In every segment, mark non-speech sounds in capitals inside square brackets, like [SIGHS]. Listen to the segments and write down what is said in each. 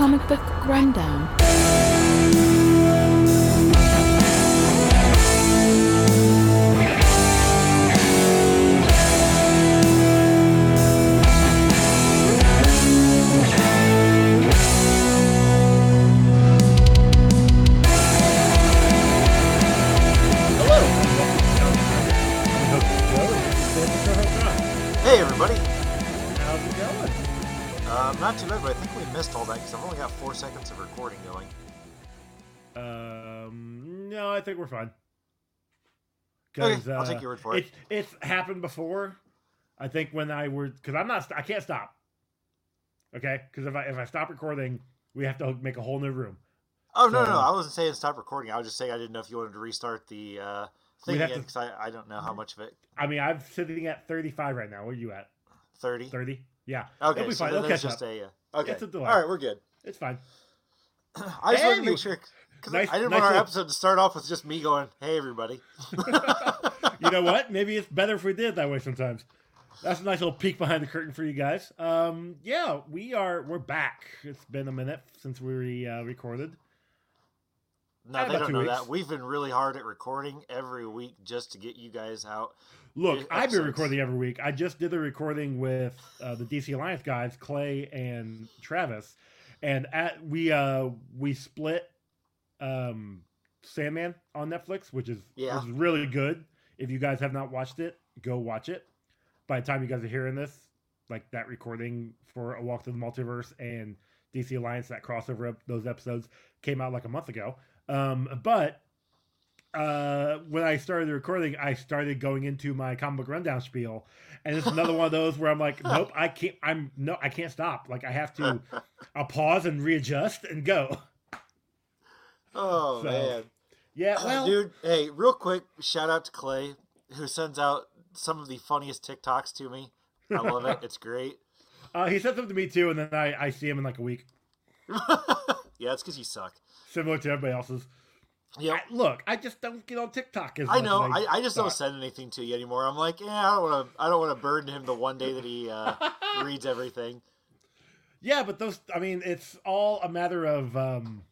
Comic Book Rundown. Not too bad, but I think we missed all that because I've only got four seconds of recording going. Um, no, I think we're fine. Okay, I'll take your word for it. It's happened before. I think when I were because I'm not I can't stop. Okay, because if I if I stop recording, we have to make a whole new room. Oh no, So- no, I wasn't saying stop recording. I was just saying I didn't know if you wanted to restart the uh, thing again because I, I don't know how much of it. I mean, I'm sitting at 35 right now. Where are you at? Thirty. 30? Yeah. Okay, It'll be so fine. there's catch just up. a uh, okay. It's a delay. All right, we're good. It's fine. [CLEARS THROAT] I just wanted to make sure because nice- I didn't nice want our episode to start off with just me going, "Hey everybody." [LAUGHS] you know what? [LAUGHS] Maybe it's better if we did it that way sometimes. That's a nice little peek behind the curtain for you guys. Um, yeah, we are we're back. It's been a minute since we uh, recorded. No, Yeah, they don't know weeks. that. We've been really hard at recording every week just to get you guys out. Look, I've been recording every week. I just did the recording with uh, the DC Alliance guys, Clay and Travis, and at we uh we split um Sandman on Netflix, which is Yeah. which is really good. If you guys have not watched it, go watch it. By the time you guys are hearing this, like that recording for A Walk Through the Multiverse and DC Alliance, that crossover, those episodes came out like a month ago. Um, but uh, when I started the recording, I started going into my comic book rundown spiel, and it's another one of those where I'm like, [LAUGHS] nope, I can't. I'm no, I can't stop. Like I have to. I'll pause and readjust and go. Oh So, man. Yeah, Uh, well, dude, hey, real quick, shout out to Clay, who sends out some of the funniest TikToks to me. I love it. It's great. [LAUGHS] [LAUGHS] uh, he said something to me too, and then I, I see him in like a week, yeah, it's because you suck. similar to everybody else's. Yep. I, look, I just don't get on TikTok as I know. as I, I just don't send anything to you anymore. I'm like, yeah, I don't want to. I don't want to burden him the one day that he uh, [LAUGHS] reads everything. Yeah, but those, I mean, it's all a matter of, um,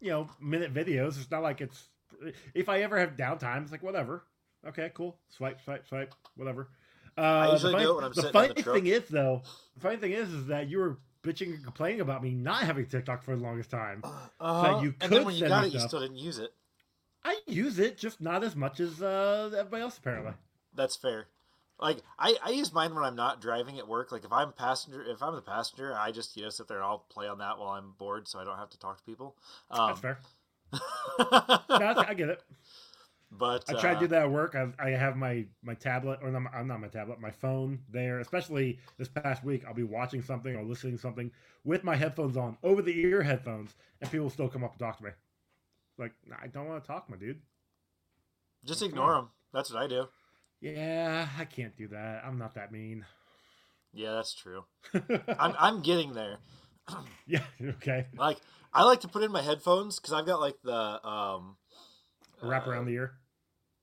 you know, minute videos. It's not like it's, if I ever have downtime, it's like, whatever. Okay, cool. Swipe, swipe, swipe, whatever. Uh, the usually do funny, it when I'm the sitting in funny the truck. thing is, though, the funny thing is, is that you were bitching and complaining about me not having TikTok for the longest time. Uh-huh. you and then when you got it, you still didn't use it. I use it, just not as much as uh, everybody else, apparently. That's fair. Like I, I use mine when I'm not driving at work. Like if I'm passenger, if I'm the passenger, I just you know sit there and I'll play on that while I'm bored, so I don't have to talk to people. Um, That's fair. [LAUGHS] No, I get it. But I try uh, to do that at work. I, I have my my tablet, or not, I'm not my tablet, my phone there. Especially this past week, I'll be watching something or listening to something with my headphones on, over the ear headphones, and people still come up and talk to me. Like, "Nah, I don't want to talk, my dude. Just ignore them. That's what I do. Yeah, I can't do that. I'm not that mean. Yeah, that's true. [LAUGHS] I'm I'm getting there. [CLEARS THROAT] yeah, [LAUGHS] okay. Like I like to put in my headphones because I've got like the um Wrap uh, around the ear.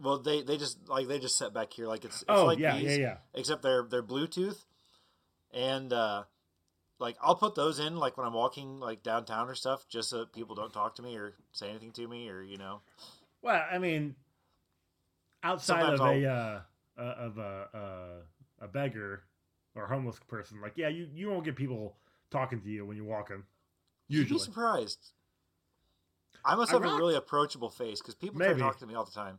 Well, they they just like they just set back here like it's, it's Oh like yeah, these, yeah, yeah. except they're they're Bluetooth, and uh like I'll put those in like when I'm walking like downtown or stuff, just so people don't talk to me or say anything to me or you know. Well, I mean, outside Sometimes of a uh, uh, of a uh, a beggar or homeless person, like yeah, you you won't get people talking to you when you're walking. You'd Usually, be surprised. I must I have a really approachable face because people try to talk to me all the time.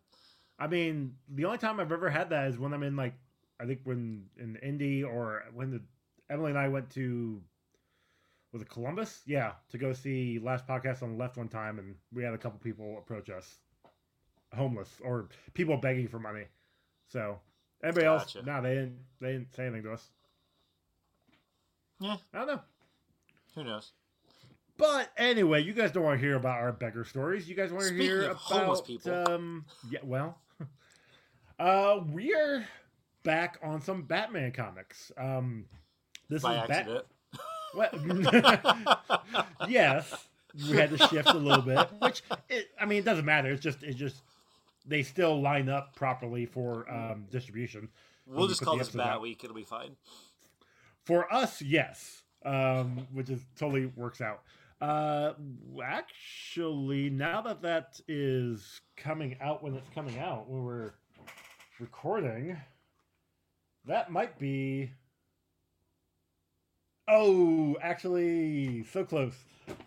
I mean, the only time I've ever had that is when I'm in like I think when in Indy or when the Emily and I went to was it Columbus? Yeah, to go see Last Podcast on the Left one time, and we had a couple people approach us, homeless or people begging for money. So else, Gotcha. no, they didn't. They didn't say anything to us. Yeah. I don't know. Who knows? But anyway, you guys don't want to hear about our beggar stories. You guys want to Speaking hear about homeless people. Um, yeah, well, [LAUGHS] uh, we're back on some Batman comics. Um, this By is Bat- accident. Well, [LAUGHS] [LAUGHS] yes, we had to shift a little bit, which it, I mean, it doesn't matter. It's just it's just they still line up properly for um, distribution. We'll just call this Bat out. Week. It'll be fine. For us, yes. um, which is totally works out. Uh, actually, now that that is coming out when it's coming out, when we're recording, that might be. Oh, actually, so close.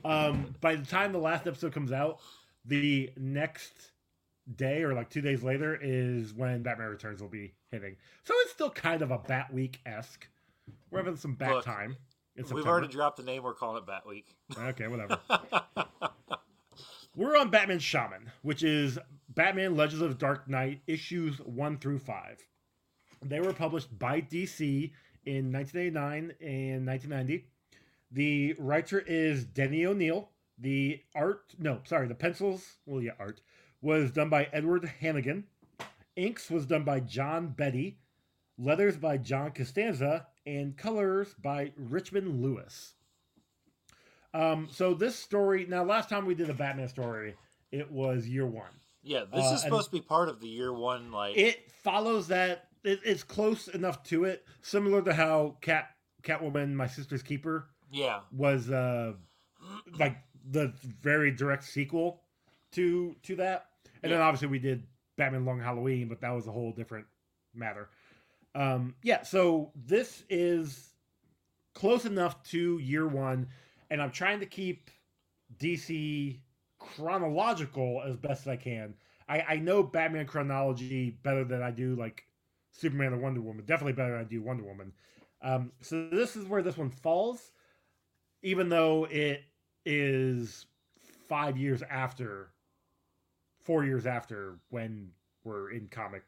Um, by the time the last episode comes out, the next day or like two days later is when Batman Returns will be hitting. So it's still kind of a Bat Week esque. We're having some Bat Look, time. We've September. already dropped the name. We're calling it Bat Week. Okay, whatever. [LAUGHS] We're on Batman Shaman, which is Batman Legends of Dark Knight issues 1 through 5. They were published by DC in 1989 and 1990. The writer is Denny O'Neil. The art, no, sorry, the pencils, well, yeah, art, was done by Edward Hannigan. Inks was done by John Beatty. Leathers by John Costanza. And colors by Richmond Lewis. Um, so this story now last time we did a Batman story, it was year one. Yeah, this Uh, is supposed to be part of the year one. Like, It follows that it, it's close enough to it, similar to how Cat Catwoman, My Sister's Keeper, yeah, was uh like the very direct sequel to to that. And then obviously we did Batman Long Halloween, but that was a whole different matter. Um yeah, so this is close enough to year 1 and I'm trying to keep DC chronological as best I can. I I know Batman chronology better than I do like Superman or Wonder Woman. Definitely better than I do Wonder Woman. Um, so this is where this one falls, even though it is five years after, four years after when we're in comic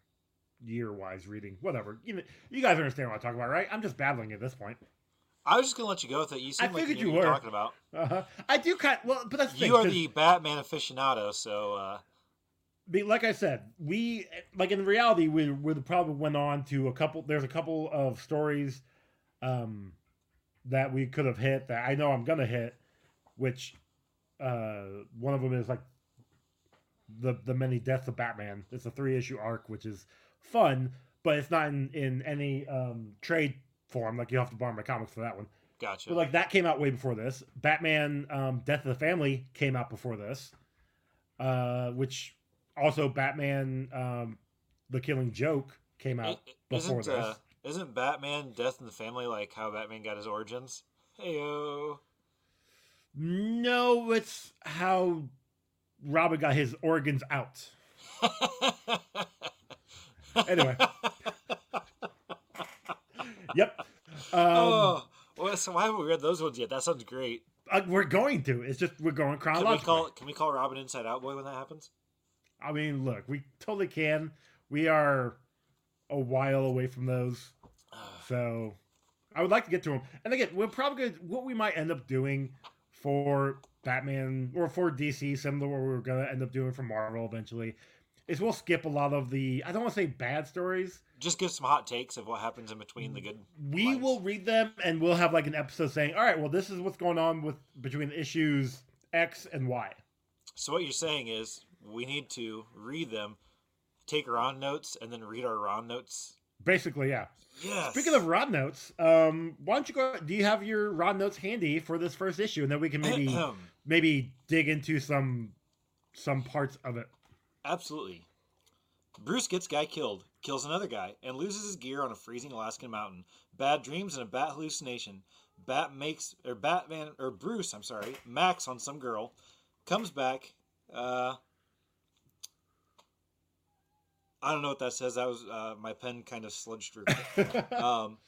year wise reading. Whatever. You you guys understand what I'm talking about, right? I'm just babbling at this point. I was just gonna let you go with it. You seem I like you, you were. talking about. Uh-huh. I do kind well, but that's the You thing, are the Batman aficionado, so uh, like I said, we like in reality we we probably went on to a couple. There's a couple of stories um, that we could have hit that I know I'm gonna hit, which uh, one of them is like the the many deaths of Batman. It's a three issue arc, which is fun, but it's not in in any um, trade form. Like you have to borrow my comics for that one. gotcha. But like that came out way before this. Batman um, Death of the Family came out before this. Uh, which also Batman um, The Killing Joke came out I- before isn't this. uh, isn't Batman Death in the Family like how Batman got his origins? Heyo. No, it's how Robin got his organs out. [LAUGHS] Anyway. [LAUGHS] Yep. Um, oh, well, so why haven't we read those ones yet? That sounds great. uh, we're going to. It's just we're going Can we call can we call Robin Inside Out Boy when that happens? I mean, look, we totally can. We are a while away from those. [SIGHS] So I would like to get to them. And again, we're probably gonna, what we might end up doing for Batman or for DC, similar to what we're going to end up doing for Marvel eventually, is we'll skip a lot of the, I don't want to say bad stories. Just give some hot takes of what happens in between the good. We lines. will read them and we'll have like an episode saying, all right, well, this is what's going on with between issues X and Y. So what you're saying is we need to read them, take Ron notes, and then read our Ron notes. Basically, yeah. Yes. Speaking of Rod notes, um, why don't you go? Do you have your Rod notes handy for this first issue, and then we can maybe [CLEARS THROAT] maybe dig into some some parts of it. Absolutely. Bruce gets guy killed, kills another guy, and loses his gear on a freezing Alaskan mountain. Bad dreams and a bat hallucination. Bat makes or Batman or Bruce, I'm sorry, Max on some girl, comes back. Uh, I don't know what that says. That was uh, my pen kind of sludged through. [LAUGHS] um,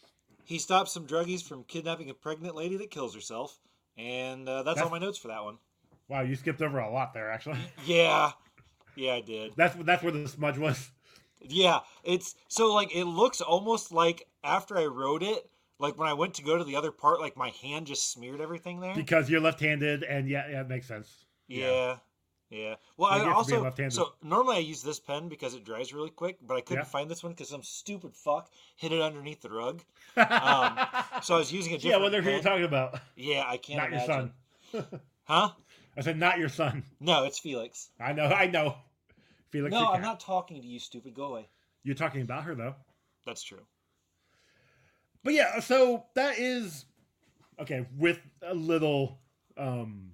he stops some druggies from kidnapping a pregnant lady that kills herself, and uh, that's, all my notes for that one. wow, you skipped over a lot there. Actually, Yeah, yeah, I did. that's that's where the smudge was. Yeah, it's so like it looks almost like after I wrote it, like when I went to go to the other part, like my hand just smeared everything there. Because you're left-handed, and yeah, yeah, it makes sense. yeah, yeah. Well, You I also so normally I use this pen because it dries really quick, but I couldn't Yeah. find this one because some stupid fuck hid it underneath the rug. [LAUGHS] Um, So I was using a different. yeah, who pen. you're talking about. Yeah, I can't Not your son. Huh? I said not your son. No, it's Felix. I know, I know. Felix, no, I'm not talking to you, stupid. Go away. You're talking about her though. That's true. But yeah, so that is okay, with a little um,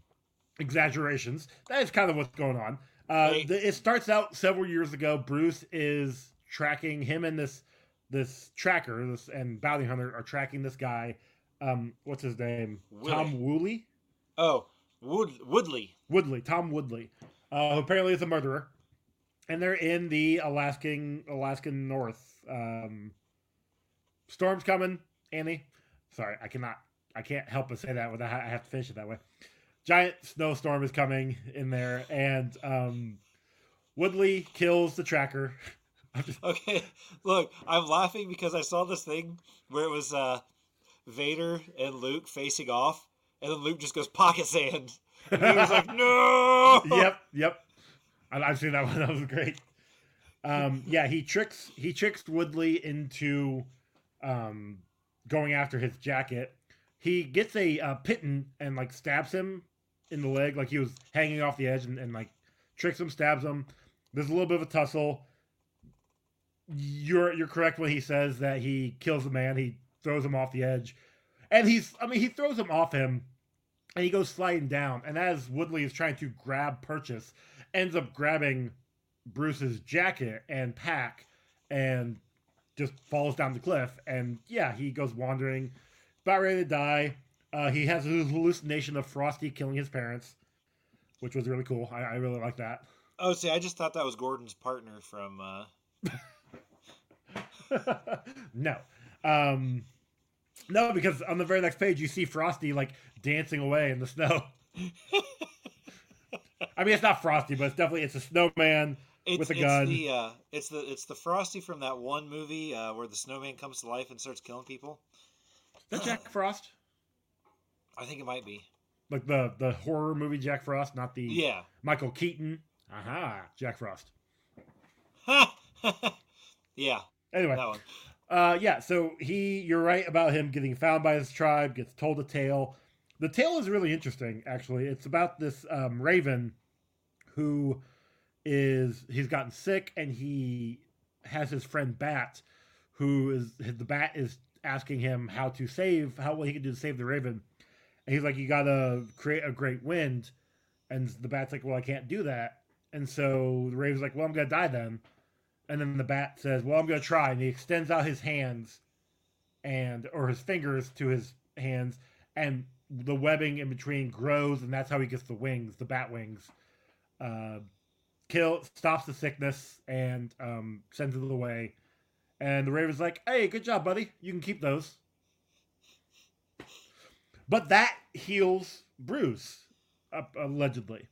exaggerations, that is kind of what's going on. Uh, Hey. the, it starts out several years ago. Bruce is tracking him and this this tracker, this and bounty hunter are tracking this guy. Um, what's his name? Willie. Tom Woolley. Oh, Wood Woodley. Woodley, Tom Woodley, uh, who apparently is a murderer, and they're in the Alaskan Alaskan North. Um, storm's coming, Annie. Sorry, I cannot, I can't help but say that without I have to finish it that way. Giant snowstorm is coming in there, and um, Woodley kills the tracker. Just- [LAUGHS] Okay, [LAUGHS] look, I'm laughing because I saw this thing where it was uh, Vader and Luke facing off, and then Luke just goes pocket sand. And he was like, [LAUGHS] "No!" yep, yep. I, I've seen that [LAUGHS] one. That was great. Um, yeah, he tricks he tricks Woodley into um, going after his jacket. He gets a uh, piton and like stabs him in the leg, like he was hanging off the edge, and, and like tricks him, stabs him. There's a little bit of a tussle. You're you're correct when he says that he kills the man. He throws him off the edge, and he's I mean he throws him off him, and he goes sliding down. And as Woodley is trying to grab purchase, ends up grabbing Bruce's jacket and pack, and just falls down the cliff. And yeah, he goes wandering, about ready to die. Uh, he has a hallucination of Frosty killing his parents, which was really cool. I, I really like that. Oh, see, I just thought that was Gordon's partner from. Uh... [LAUGHS] no. Um no, because on the very next page you see Frosty like dancing away in the snow. [LAUGHS] I mean it's not Frosty, but it's definitely it's a snowman. It's, With a it's gun. The, uh, it's the it's the Frosty from that one movie uh, where the snowman comes to life and starts killing people. Is that Jack [SIGHS] Frost? I think it might be. Like the the horror movie Jack Frost, not the Yeah. Michael Keaton. Aha, Jack Frost. [LAUGHS] yeah, Anyway, that one. Uh, yeah, so he, you're right about him getting found by his tribe, gets told a tale. The tale is really interesting, actually. It's about this um, raven who is, he's gotten sick and he has his friend Bat, who is, the Bat is asking him how to save, how what he can do to save the raven. And he's like, you gotta create a great wind. And the Bat's like, well, I can't do that. And so the raven's like, well, I'm gonna die then. And then the bat says, "Well, I'm going to try." And he extends out his hands and or his fingers to his hands and the webbing in between grows and that's how he gets the wings, the bat wings. Uh kill stops the sickness and um sends it away. And the raven's like, "Hey, good job, buddy. You can keep those." But that heals Bruce uh, allegedly.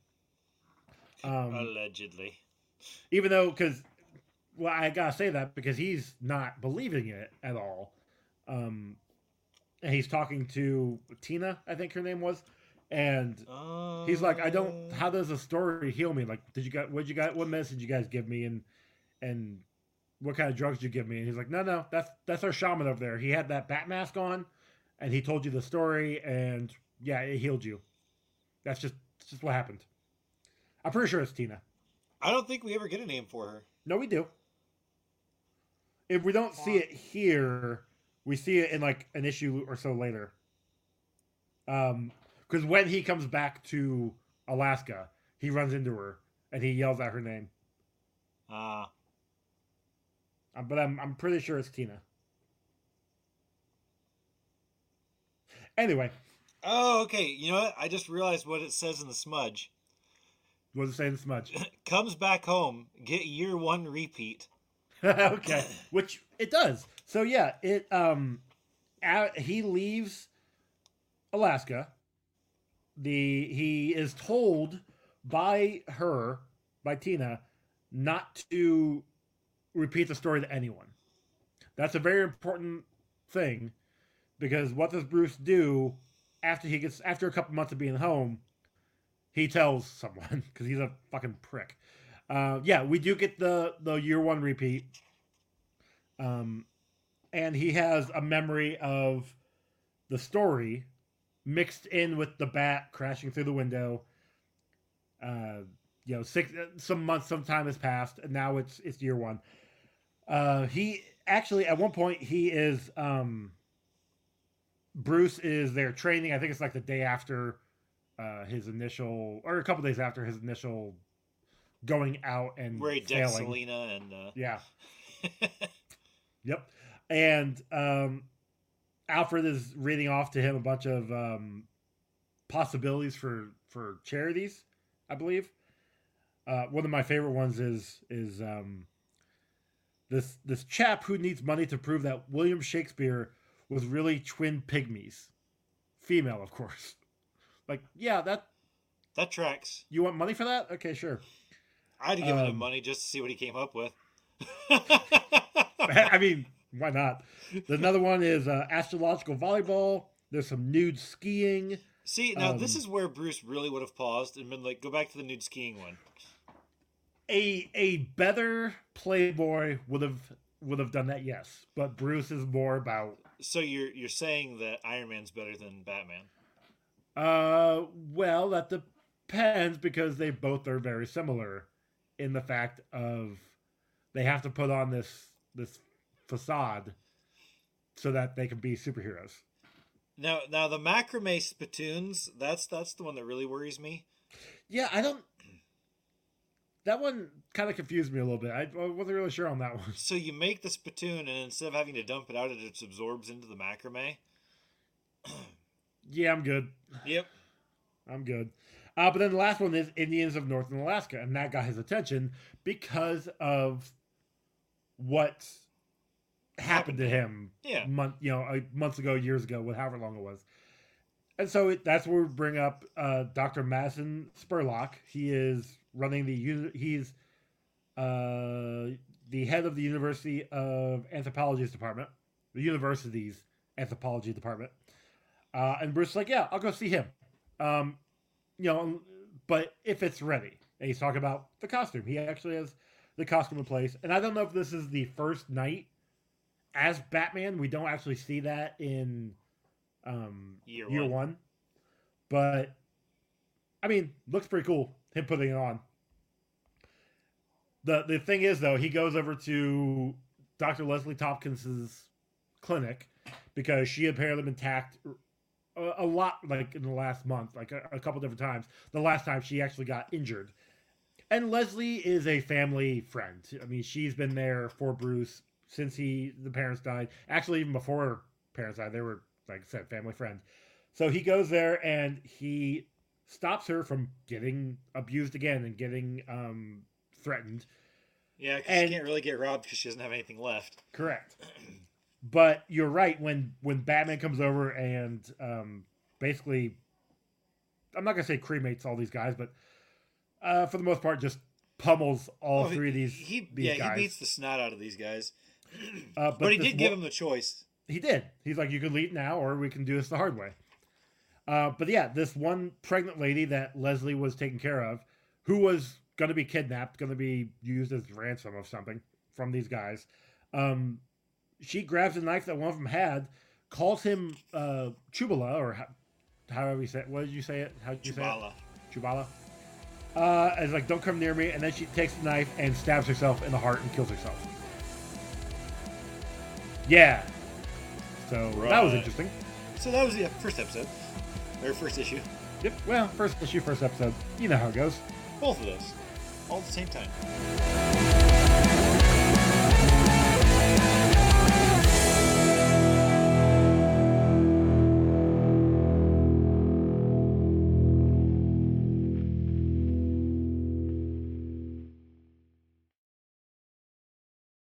Um, Allegedly. even though because well i gotta say that because he's not believing it at all. Um and he's talking to tina i think her name was and he's like i don't how does the story heal me? Like did you got what you got what medicine did you guys give me? And and what kind of drugs did you give me? And he's like no no that's that's our shaman over there. He had that bat mask on and he told you the story and yeah it healed you. That's just that's just what happened. I'm pretty sure it's tina. I don't think we ever get a name for her. no, we do. If we don't see it here, we see it in like an issue or so later. Um, because when he comes back to Alaska, he runs into her and he yells out her name. Ah, Uh, but I'm I'm pretty sure it's Tina. Anyway, oh, okay. You know what? I just realized what it says in the smudge. what does it say in the smudge? [LAUGHS] Comes back home, get year one repeat. [LAUGHS] okay, [LAUGHS] which it does. So yeah, it um, a he leaves Alaska. The he is told by her, by Tina, not to repeat the story to anyone. That's a very important thing because what does Bruce do after he gets after a couple months of being home? He tells someone [LAUGHS] because he's a fucking prick. Uh, yeah, we do get the the year one repeat. Um, and he has a memory of the story mixed in with the bat crashing through the window. Uh, you know, six some months, some time has passed, and now it's it's year one. Uh, he actually at one point he is um Bruce is there training. I think it's like the day after uh, his initial, or a couple days after his initial going out and Where he decks failing. Selina and uh, Yeah. [LAUGHS] Yep. And um, Alfred is reading off to him a bunch of um, possibilities for for charities, I believe. Uh, one of my favorite ones is is um, this this chap who needs money to prove that William Shakespeare was really twin pygmies, female, of course. Like, yeah, that that tracks. you want money for that? Okay, sure. I'd have given him Um, money just to see what he came up with. [LAUGHS] I mean, [LAUGHS] why not? Another one is uh, astrological volleyball. There's some nude skiing. see, now this um, is where Bruce really would have paused and been like, "Go back to the nude skiing one." A a better Playboy would have would have done that, yes. But Bruce is more about So you're you're saying that Iron Man's better than Batman? uh well, that depends because they both are very similar in the fact of they have to put on this this facade so that they can be superheroes. Now, now the macrame spittoons. That's that's the one that really worries me. Yeah, I don't. That one kind of confused me a little bit. I, I wasn't really sure on that one. So you make the spittoon, and instead of having to dump it out, it just absorbs into the macrame. Yeah, I'm good. Yep. I'm good. Uh, but then the last one is Indians of Northern Alaska, and that got his attention because of what happened to him. Yeah. month, you know, months ago, years ago, however long it was. And so it, that's where we bring up uh, Dr. Madison Spurlock. He is running the he's uh, the head of the University of Anthropology's department, the university's anthropology department. Uh, and Bruce is like, yeah, I'll go see him. Um, you know, but if it's ready, and he's talking about the costume, he actually has the costume in place. And I don't know if this is the first night as Batman. We don't actually see that in um, Year year one. one. But I mean, looks pretty cool. Him putting it on. The the thing is though, he goes over to Dr. Leslie Thompkins's clinic because she apparently been attacked a, a lot like in the last month, like a, a couple different times. The last time she actually got injured. And Leslie is a family friend. I mean, she's been there for Bruce since he the parents died. Actually, even before parents died, they were like I said, family friend. So he goes there and he stops her from getting abused again and getting um, threatened. Yeah, And- she can't really get robbed because she doesn't have anything left. Correct. [CLEARS THROAT] But you're right when when Batman comes over and um, basically, I'm not gonna say cremates all these guys, but uh, for the most part, just pummels all Oh, three of these. He these yeah, guys. he beats the snot out of these guys. [CLEARS THROAT] Uh, But, he did give one- him the choice. He did. He's like, you can leave now, or we can do this the hard way. Uh, but yeah, this one pregnant lady that Leslie was taking care of, who was going to be kidnapped, going to be used as ransom of something from these guys, um, she grabs a knife that one of them had, calls him uh, Chubala, or ho- however you say it. What did you say it? How did you say it? Chubala. Uh, and is like, don't come near me. And then she takes the knife and stabs herself in the heart and kills herself. Yeah. So that was interesting. So that was the first episode, or first issue. Yep. Well, first issue, first episode. You know how it goes. Both of those, all at the same time.